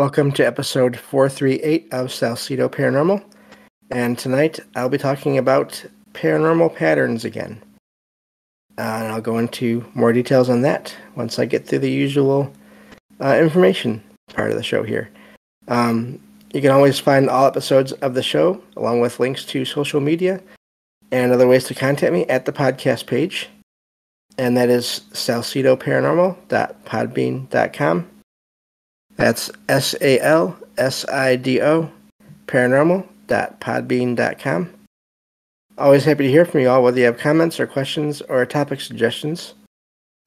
Welcome to episode 438 of Salsido Paranormal. And tonight I'll be talking about paranormal patterns again. Uh, and I'll go into more details on that once I get through the usual uh, information part of the show here. Um, you can always find all episodes of the show, along with links to social media and other ways to contact me at the podcast page. And that is salsidoparanormal.podbean.com. That's S A L S I D O paranormal.podbean.com. Always happy to hear from you all, whether you have comments or questions or topic suggestions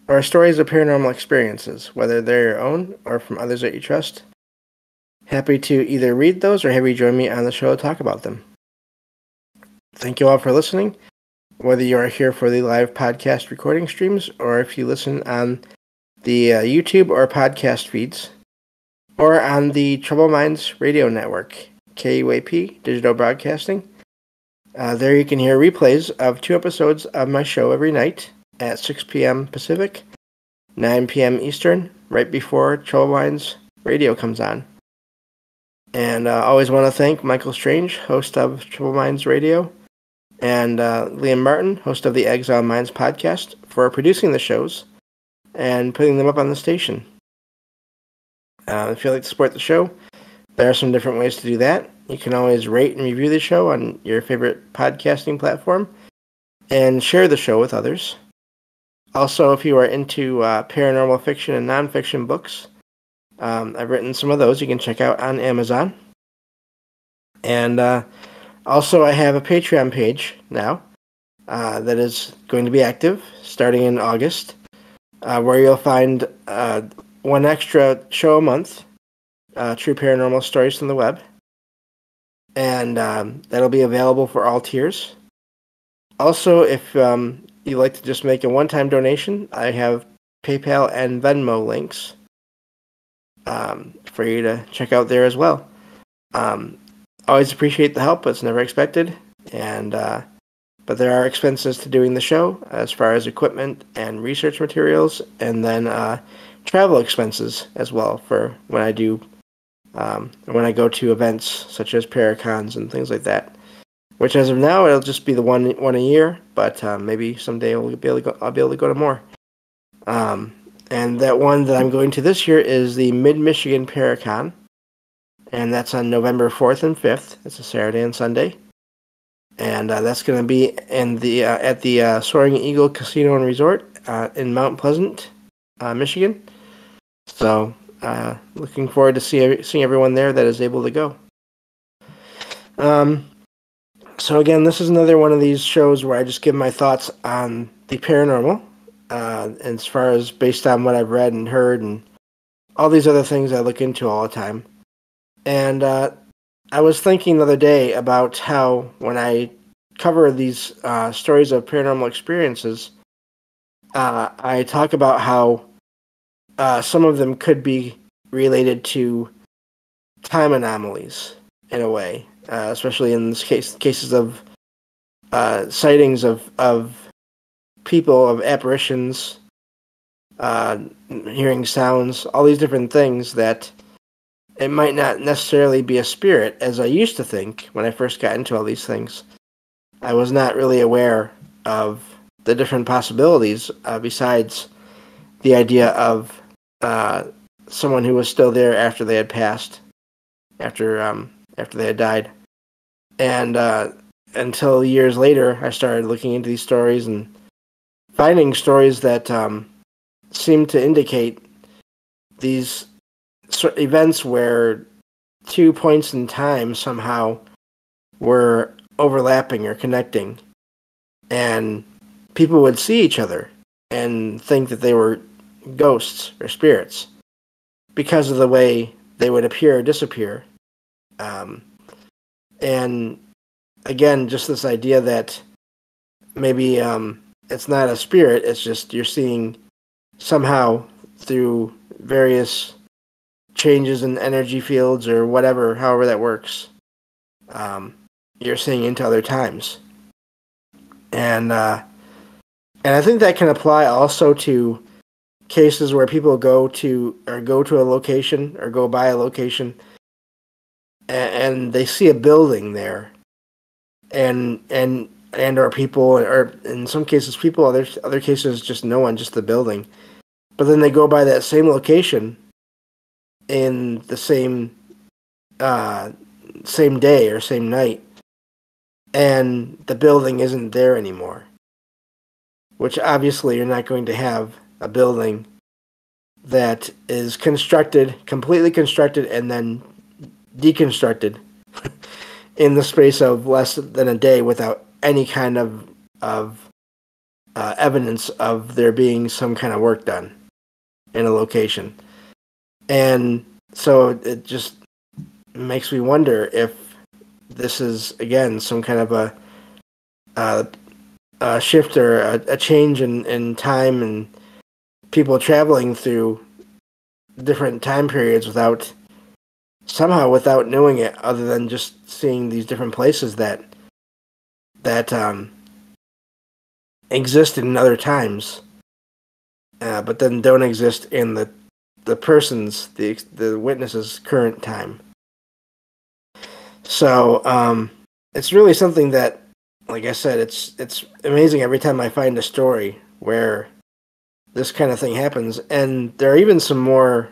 or stories of paranormal experiences, whether they're your own or from others that you trust. Happy to either read those or have you join me on the show to talk about them. Thank you all for listening, whether you are here for the live podcast recording streams or if you listen on the uh, YouTube or podcast feeds or on the Troubled Minds Radio Network, KUAP Digital Broadcasting. Uh, there you can hear replays of two episodes of my show every night at 6 p.m. Pacific, 9 p.m. Eastern, right before Troubled Minds Radio comes on. And I uh, always want to thank Michael Strange, host of Troubled Minds Radio, and uh, Liam Martin, host of the Exile Minds podcast, for producing the shows and putting them up on the station. Uh, if you'd like to support the show, there are some different ways to do that. You can always rate and review the show on your favorite podcasting platform and share the show with others. Also, if you are into uh, paranormal fiction and nonfiction books, um, I've written some of those you can check out on Amazon. And uh, also, I have a Patreon page now uh, that is going to be active starting in August, uh, where you'll find uh, one extra show a month, uh, True Paranormal Stories from the Web. And um, that'll be available for all tiers. Also, if um, you'd like to just make a one time donation, I have PayPal and Venmo links um, for you to check out there as well. Um, always appreciate the help, it's never expected. And uh, but there are expenses to doing the show as far as equipment and research materials, and then uh, travel expenses as well for when I do um, when I go to events such as Paracons and things like that. Which as of now it'll just be the one one a year, but um, maybe someday I'll be able to go, I'll be able to go to more. Um, and that one that I'm going to this year is the Mid Michigan Paracon, and that's on November 4th and 5th. It's a Saturday and Sunday, and uh, that's going to be in the uh, at the uh, Soaring Eagle Casino and Resort uh, in Mount Pleasant, uh, Michigan. So, uh, looking forward to see, seeing everyone there that is able to go. Um, so again, this is another one of these shows where I just give my thoughts on the paranormal, uh, as far as based on what I've read and heard and all these other things I look into all the time. And uh, I was thinking the other day about how when I cover these uh, stories of paranormal experiences, uh, I talk about how uh, some of them could be related to time anomalies in a way, uh, especially in this case cases of uh, sightings of of people of apparitions, uh, hearing sounds, all these different things that it might not necessarily be a spirit as I used to think when I first got into all these things. I was not really aware of the different possibilities uh, besides the idea of uh, someone who was still there after they had passed, after um, after they had died, and uh, until years later, I started looking into these stories and finding stories that um, seemed to indicate these events where two points in time somehow were overlapping or connecting, and people would see each other and think that they were ghosts or spirits because of the way they would appear or disappear. Um, and again, just this idea that maybe um, it's not a spirit, it's just you're seeing somehow through various changes in energy fields or whatever, however that works, um, you're seeing into other times. And uh, and I think that can apply also to cases where people go to or go to a location or go by a location and, and they see a building there and and and or people or in some cases people other other cases just no one just the building. But then they go by that same location in the same uh same day or same night and the building isn't there anymore which obviously you're not going to have a building that is constructed completely constructed and then deconstructed in the space of less than a day without any kind of of uh, evidence of there being some kind of work done in a location, and so it just makes me wonder if this is again some kind of a, a, a shift or a, a change in, in time and people traveling through different time periods without somehow without knowing it other than just seeing these different places that that um, exist in other times, uh, but then don't exist in the the person's the the witness's current time. So um, it's really something that, like I said, it's it's amazing every time I find a story where this kind of thing happens, and there are even some more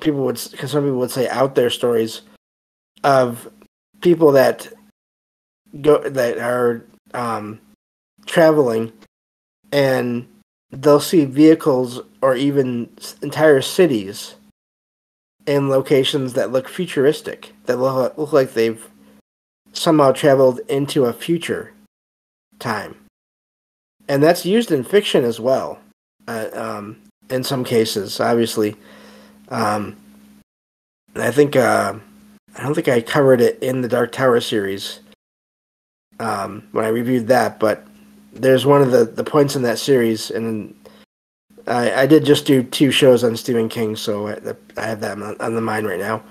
people would because some people would say out there stories of people that go that are um, traveling and they'll see vehicles or even entire cities in locations that look futuristic that look, look like they've somehow traveled into a future time. And that's used in fiction as well uh, um, in some cases obviously um, I think uh, I don't think I covered it in the Dark Tower series um, when I reviewed that, but there's one of the, the points in that series, and I, I did just do two shows on Stephen King, so I, I have that on, on the mind right now.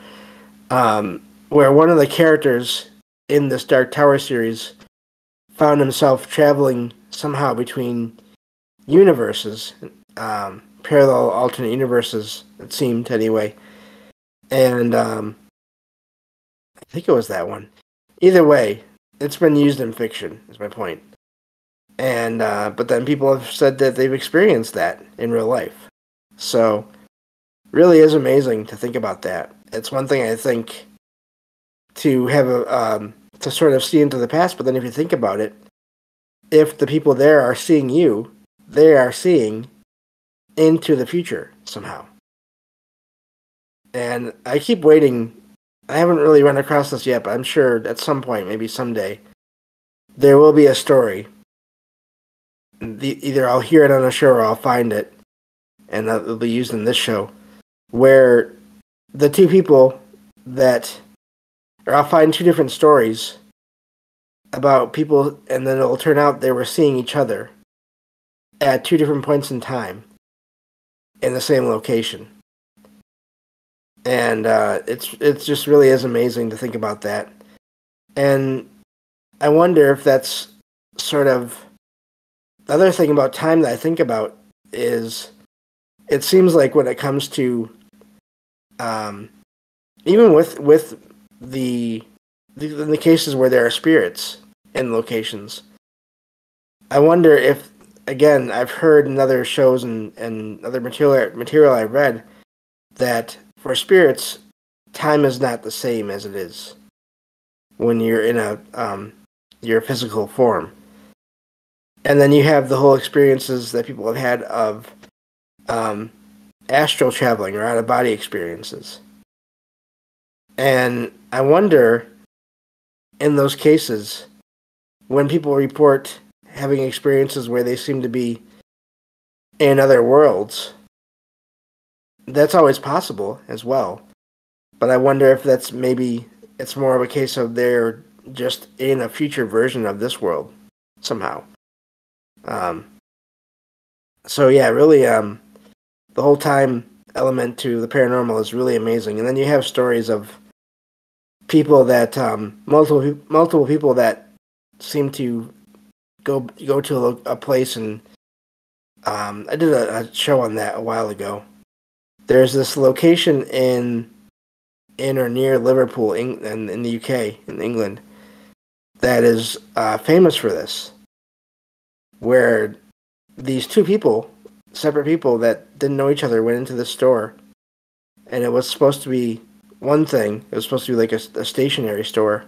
Um, where one of the characters in this Dark Tower series found himself traveling somehow between universes, um, parallel alternate universes, it seemed anyway. And um, I think it was that one. Either way, it's been used in fiction. Is my point. And uh, but then people have said that they've experienced that in real life. So really is amazing to think about that. It's one thing I think to have a um, to sort of see into the past, but then if you think about it, if the people there are seeing you, they are seeing into the future somehow. And I keep waiting I haven't really run across this yet, but I'm sure at some point, maybe someday, there will be a story. The, either I'll hear it on a show or I'll find it, and it'll be used in this show, where the two people that, or I'll find two different stories about people, and then it'll turn out they were seeing each other at two different points in time in the same location and uh, it's it's just really is amazing to think about that. And I wonder if that's sort of the other thing about time that I think about is it seems like when it comes to um, even with with the, the the cases where there are spirits in locations, I wonder if again I've heard in other shows and, and other material material I read that for spirits, time is not the same as it is when you're in a um, your physical form. And then you have the whole experiences that people have had of um, astral traveling or out of body experiences. And I wonder, in those cases, when people report having experiences where they seem to be in other worlds, that's always possible as well. But I wonder if that's maybe it's more of a case of they're just in a future version of this world somehow. Um, so yeah, really, um, the whole time element to the paranormal is really amazing. And then you have stories of people that um, multiple multiple people that seem to go go to a, a place and Um, I did a, a show on that a while ago. There's this location in in or near Liverpool, in, in, in the UK, in England, that is uh, famous for this, where these two people, separate people that didn't know each other, went into the store, and it was supposed to be one thing. It was supposed to be like a, a stationery store,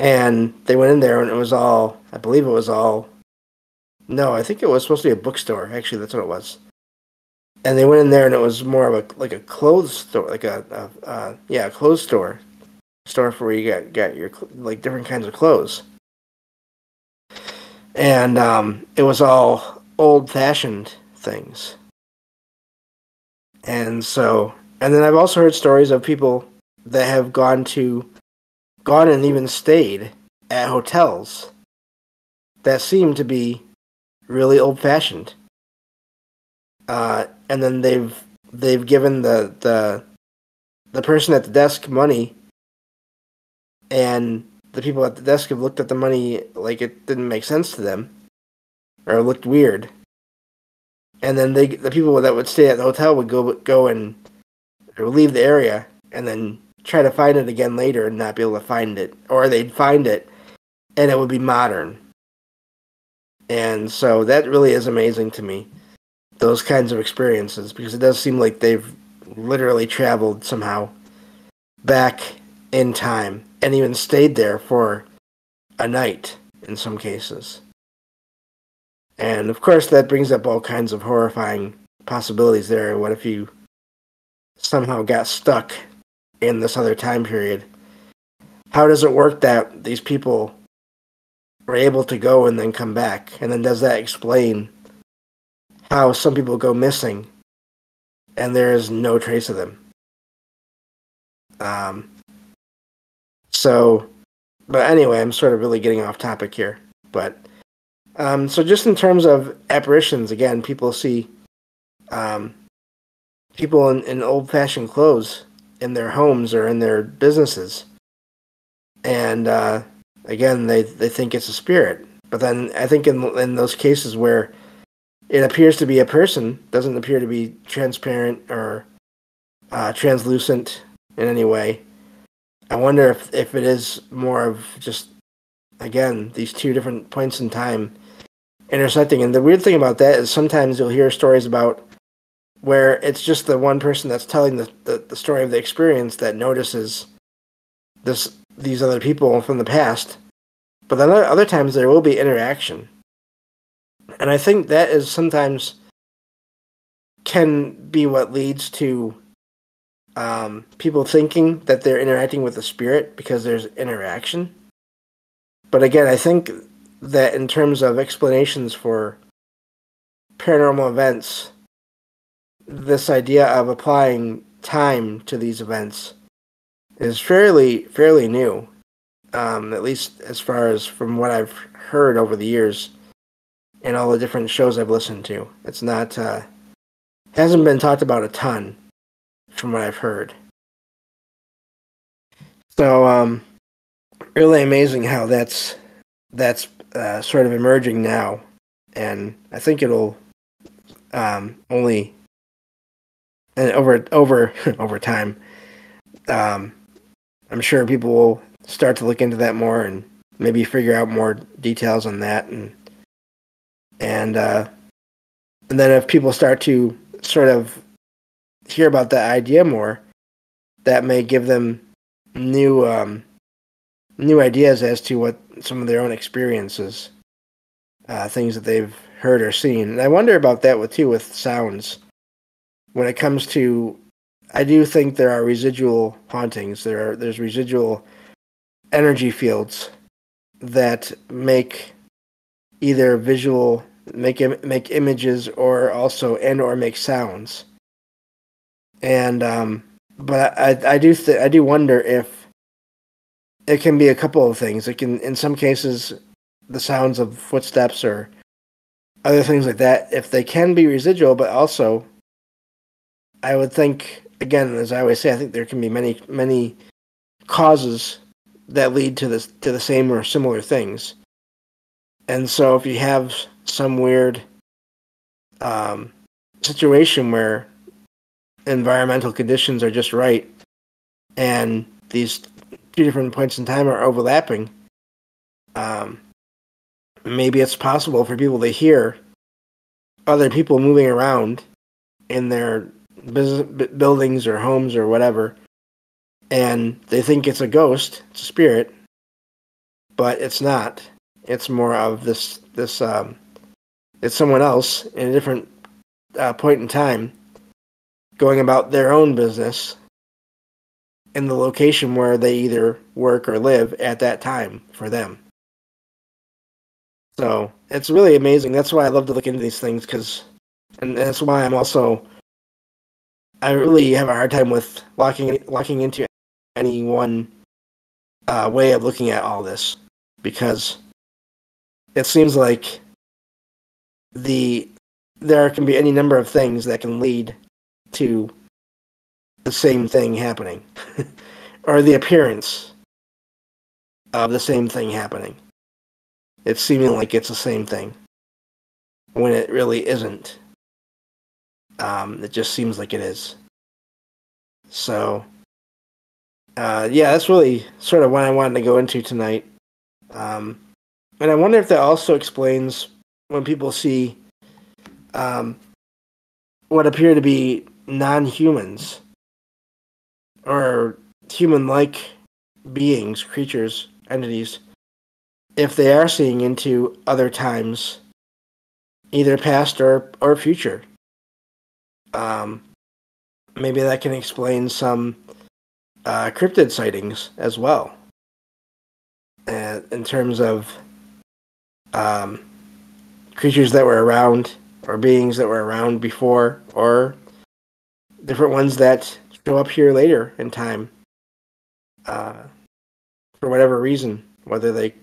and they went in there, and it was all, I believe it was all. No, I think it was supposed to be a bookstore. Actually, that's what it was and they went in there and it was more of a like a clothes store like a, a uh, yeah a clothes store store for where you got got your like different kinds of clothes and um, it was all old fashioned things and so and then i've also heard stories of people that have gone to gone and even stayed at hotels that seem to be really old fashioned uh, and then they've they've given the the the person at the desk money, and the people at the desk have looked at the money like it didn't make sense to them, or looked weird. And then they the people that would stay at the hotel would go go and leave the area and then try to find it again later and not be able to find it, or they'd find it and it would be modern. And so that really is amazing to me those kinds of experiences because it does seem like they've literally traveled somehow back in time and even stayed there for a night in some cases. And of course, that brings up all kinds of horrifying possibilities there. What if you somehow got stuck in this other time period? How does it work that these people were able to go and then come back? And then does that explain how some people go missing and there is no trace of them. Um, so, but anyway, I'm sort of really getting off topic here. But um, so, just in terms of apparitions, again, people see um, people in, in old fashioned clothes in their homes or in their businesses. And uh, again, they, they think it's a spirit. But then I think in, in those cases where it appears to be a person, doesn't appear to be transparent or uh, translucent in any way. I wonder if, if it is more of just, again, these two different points in time intersecting. And the weird thing about that is sometimes you'll hear stories about where it's just the one person that's telling the, the, the story of the experience that notices this these other people from the past. But then other times there will be interaction and I think that is sometimes can be what leads to um, people thinking that they're interacting with the spirit because there's interaction. But again, I think that in terms of explanations for paranormal events, this idea of applying time to these events is fairly fairly new, um, at least as far as from what I've heard over the years and all the different shows I've listened to. It's not uh, hasn't been talked about a ton from what I've heard. So um, really amazing how that's that's uh, sort of emerging now, and I think it'll um, only and over over over time. Um, I'm sure people will start to look into that more and maybe figure out more details on that and and uh, and then if people start to sort of hear about that idea more, that may give them new um, new ideas as to what some of their own experiences, uh, things that they've heard or seen. And I wonder about that with too with sounds. When it comes to, I do think there are residual hauntings. There are there's residual energy fields that make either visual make make images or also and or make sounds. And um, but I I do th- I do wonder if it can be a couple of things. It can in some cases the sounds of footsteps or other things like that. If they can be residual, but also I would think again, as I always say, I think there can be many many causes that lead to this to the same or similar things. And so if you have some weird um, situation where environmental conditions are just right and these two different points in time are overlapping, um, maybe it's possible for people to hear other people moving around in their buildings or homes or whatever, and they think it's a ghost, it's a spirit, but it's not. It's more of this this um, it's someone else in a different uh, point in time going about their own business in the location where they either work or live at that time for them. So it's really amazing. That's why I love to look into these things because, and that's why I'm also, I really have a hard time with locking locking into any one uh, way of looking at all this because it seems like the there can be any number of things that can lead to the same thing happening or the appearance of the same thing happening. It's seeming like it's the same thing when it really isn't. Um, it just seems like it is. So, uh, yeah, that's really sort of what I wanted to go into tonight. Um, and I wonder if that also explains when people see um, what appear to be non humans or human like beings, creatures, entities, if they are seeing into other times, either past or, or future. Um, maybe that can explain some uh, cryptid sightings as well. Uh, in terms of um, creatures that were around or beings that were around before or different ones that show up here later in time uh, for whatever reason, whether they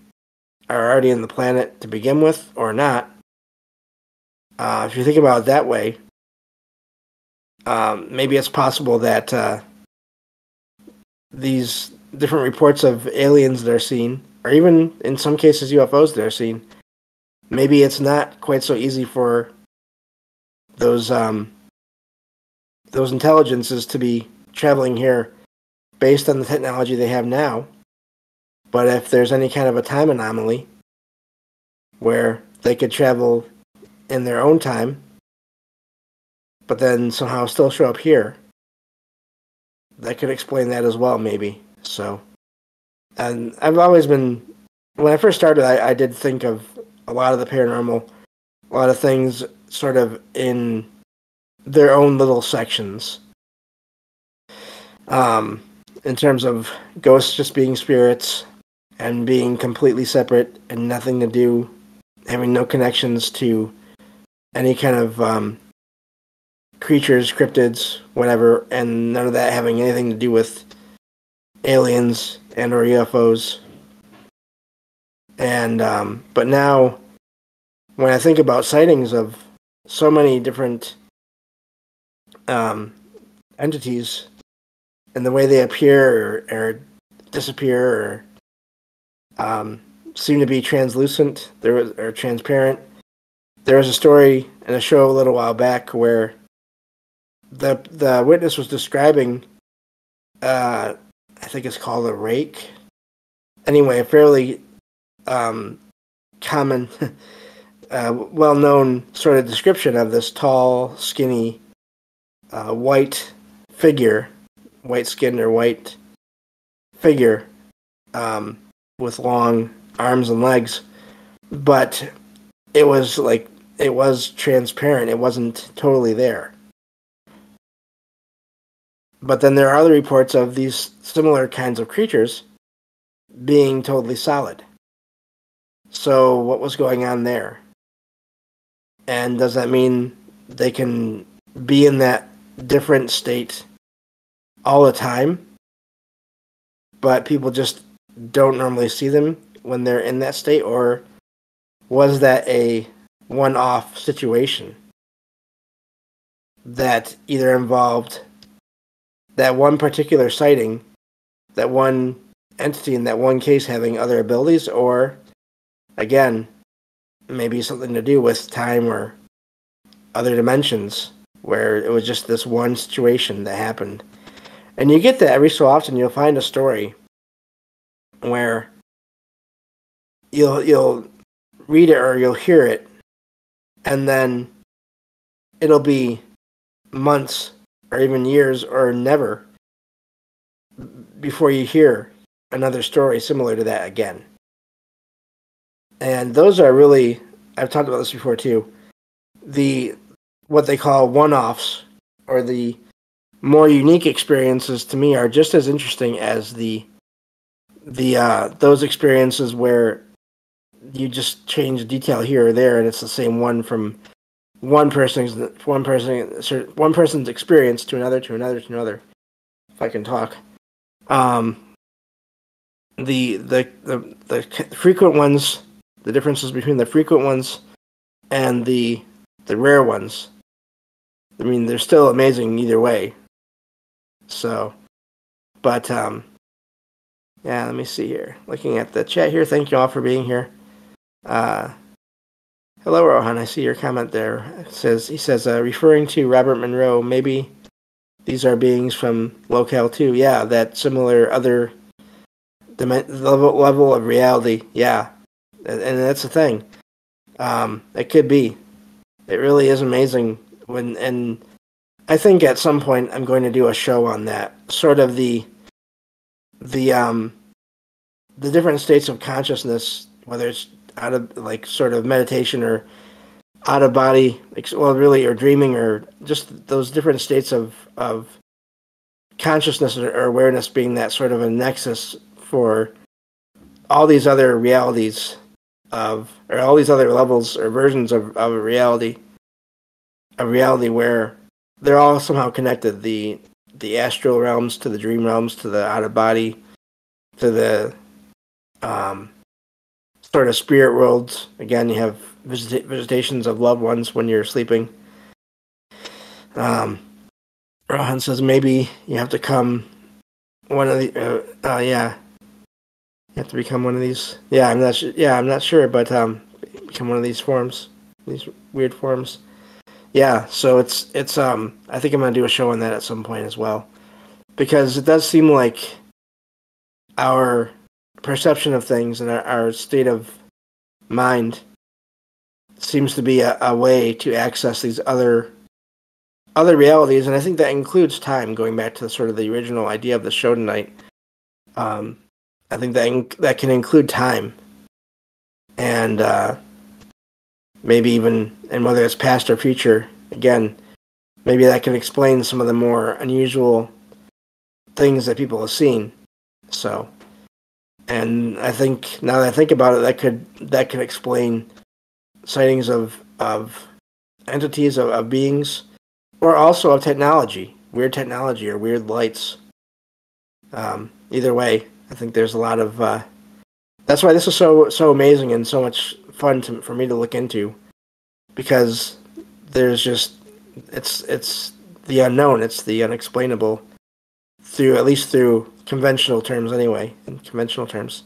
are already in the planet to begin with or not. Uh, if you think about it that way, um, maybe it's possible that uh, these different reports of aliens that are seen, or even in some cases UFOs that are seen, maybe it's not quite so easy for those um, those intelligences to be traveling here based on the technology they have now. But if there's any kind of a time anomaly where they could travel in their own time, but then somehow still show up here, that could explain that as well, maybe. So, and I've always been, when I first started, I, I did think of a lot of the paranormal, a lot of things sort of in their own little sections. Um, in terms of ghosts just being spirits and being completely separate and nothing to do, having no connections to any kind of um, creatures, cryptids, whatever, and none of that having anything to do with aliens and or UFOs. And um, but now, when I think about sightings of so many different um, entities and the way they appear or, or disappear or um, seem to be translucent there or transparent. There was a story in a show a little while back where the the witness was describing uh, I think it's called a rake. Anyway, a fairly um, common uh, well known sort of description of this tall, skinny, uh, white figure, white skinned or white figure um, with long arms and legs. But it was like, it was transparent, it wasn't totally there. But then there are other reports of these similar kinds of creatures being totally solid. So, what was going on there? And does that mean they can be in that different state all the time? But people just don't normally see them when they're in that state? Or was that a one off situation that either involved that one particular sighting, that one entity in that one case having other abilities, or again, maybe something to do with time or other dimensions where it was just this one situation that happened. And you get that every so often. You'll find a story where you'll you'll read it or you'll hear it, and then it'll be months or even years or never before you hear another story similar to that again. And those are really I've talked about this before too. The what they call one-offs or the more unique experiences to me are just as interesting as the the uh, those experiences where you just change detail here or there and it's the same one from one person's one person one person's experience to another to another to another. If i can talk. Um the the the, the frequent ones the differences between the frequent ones and the the rare ones. I mean they're still amazing either way. So but um yeah let me see here. Looking at the chat here thank you all for being here. Uh Hello, Rohan. I see your comment there. It says he says uh, referring to Robert Monroe. Maybe these are beings from Locale II. Yeah, that similar other level level of reality. Yeah, and, and that's the thing. Um, it could be. It really is amazing when and I think at some point I'm going to do a show on that. Sort of the the um the different states of consciousness, whether it's out of like sort of meditation or out of body, well, really, or dreaming, or just those different states of of consciousness or awareness being that sort of a nexus for all these other realities of or all these other levels or versions of, of a reality a reality where they're all somehow connected. The the astral realms to the dream realms to the out of body to the um sort of spirit worlds. Again, you have visit- visitations of loved ones when you're sleeping. Um, Rohan says maybe you have to come one of the. Uh, uh, yeah, you have to become one of these. Yeah, I'm not. Yeah, I'm not sure, but um, become one of these forms, these weird forms. Yeah, so it's it's um. I think I'm gonna do a show on that at some point as well, because it does seem like our perception of things and our, our state of mind seems to be a, a, way to access these other other realities, and I think that includes time. Going back to the, sort of the original idea of the show tonight, um, I think that in, that can include time, and uh, maybe even and whether it's past or future. Again, maybe that can explain some of the more unusual things that people have seen. So and I think now that I think about it, that could that could explain sightings of of entities of, of beings, or also of technology, weird technology or weird lights. Um, either way, I think there's a lot of. Uh, that's why this is so so amazing and so much fun to, for me to look into, because there's just it's it's the unknown, it's the unexplainable, through at least through conventional terms anyway, in conventional terms.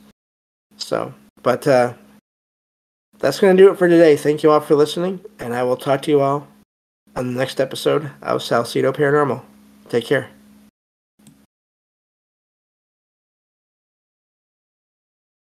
So, but uh, that's going to do it for today. Thank you all for listening, and I will talk to you all on the next episode of Salsido Paranormal. Take care.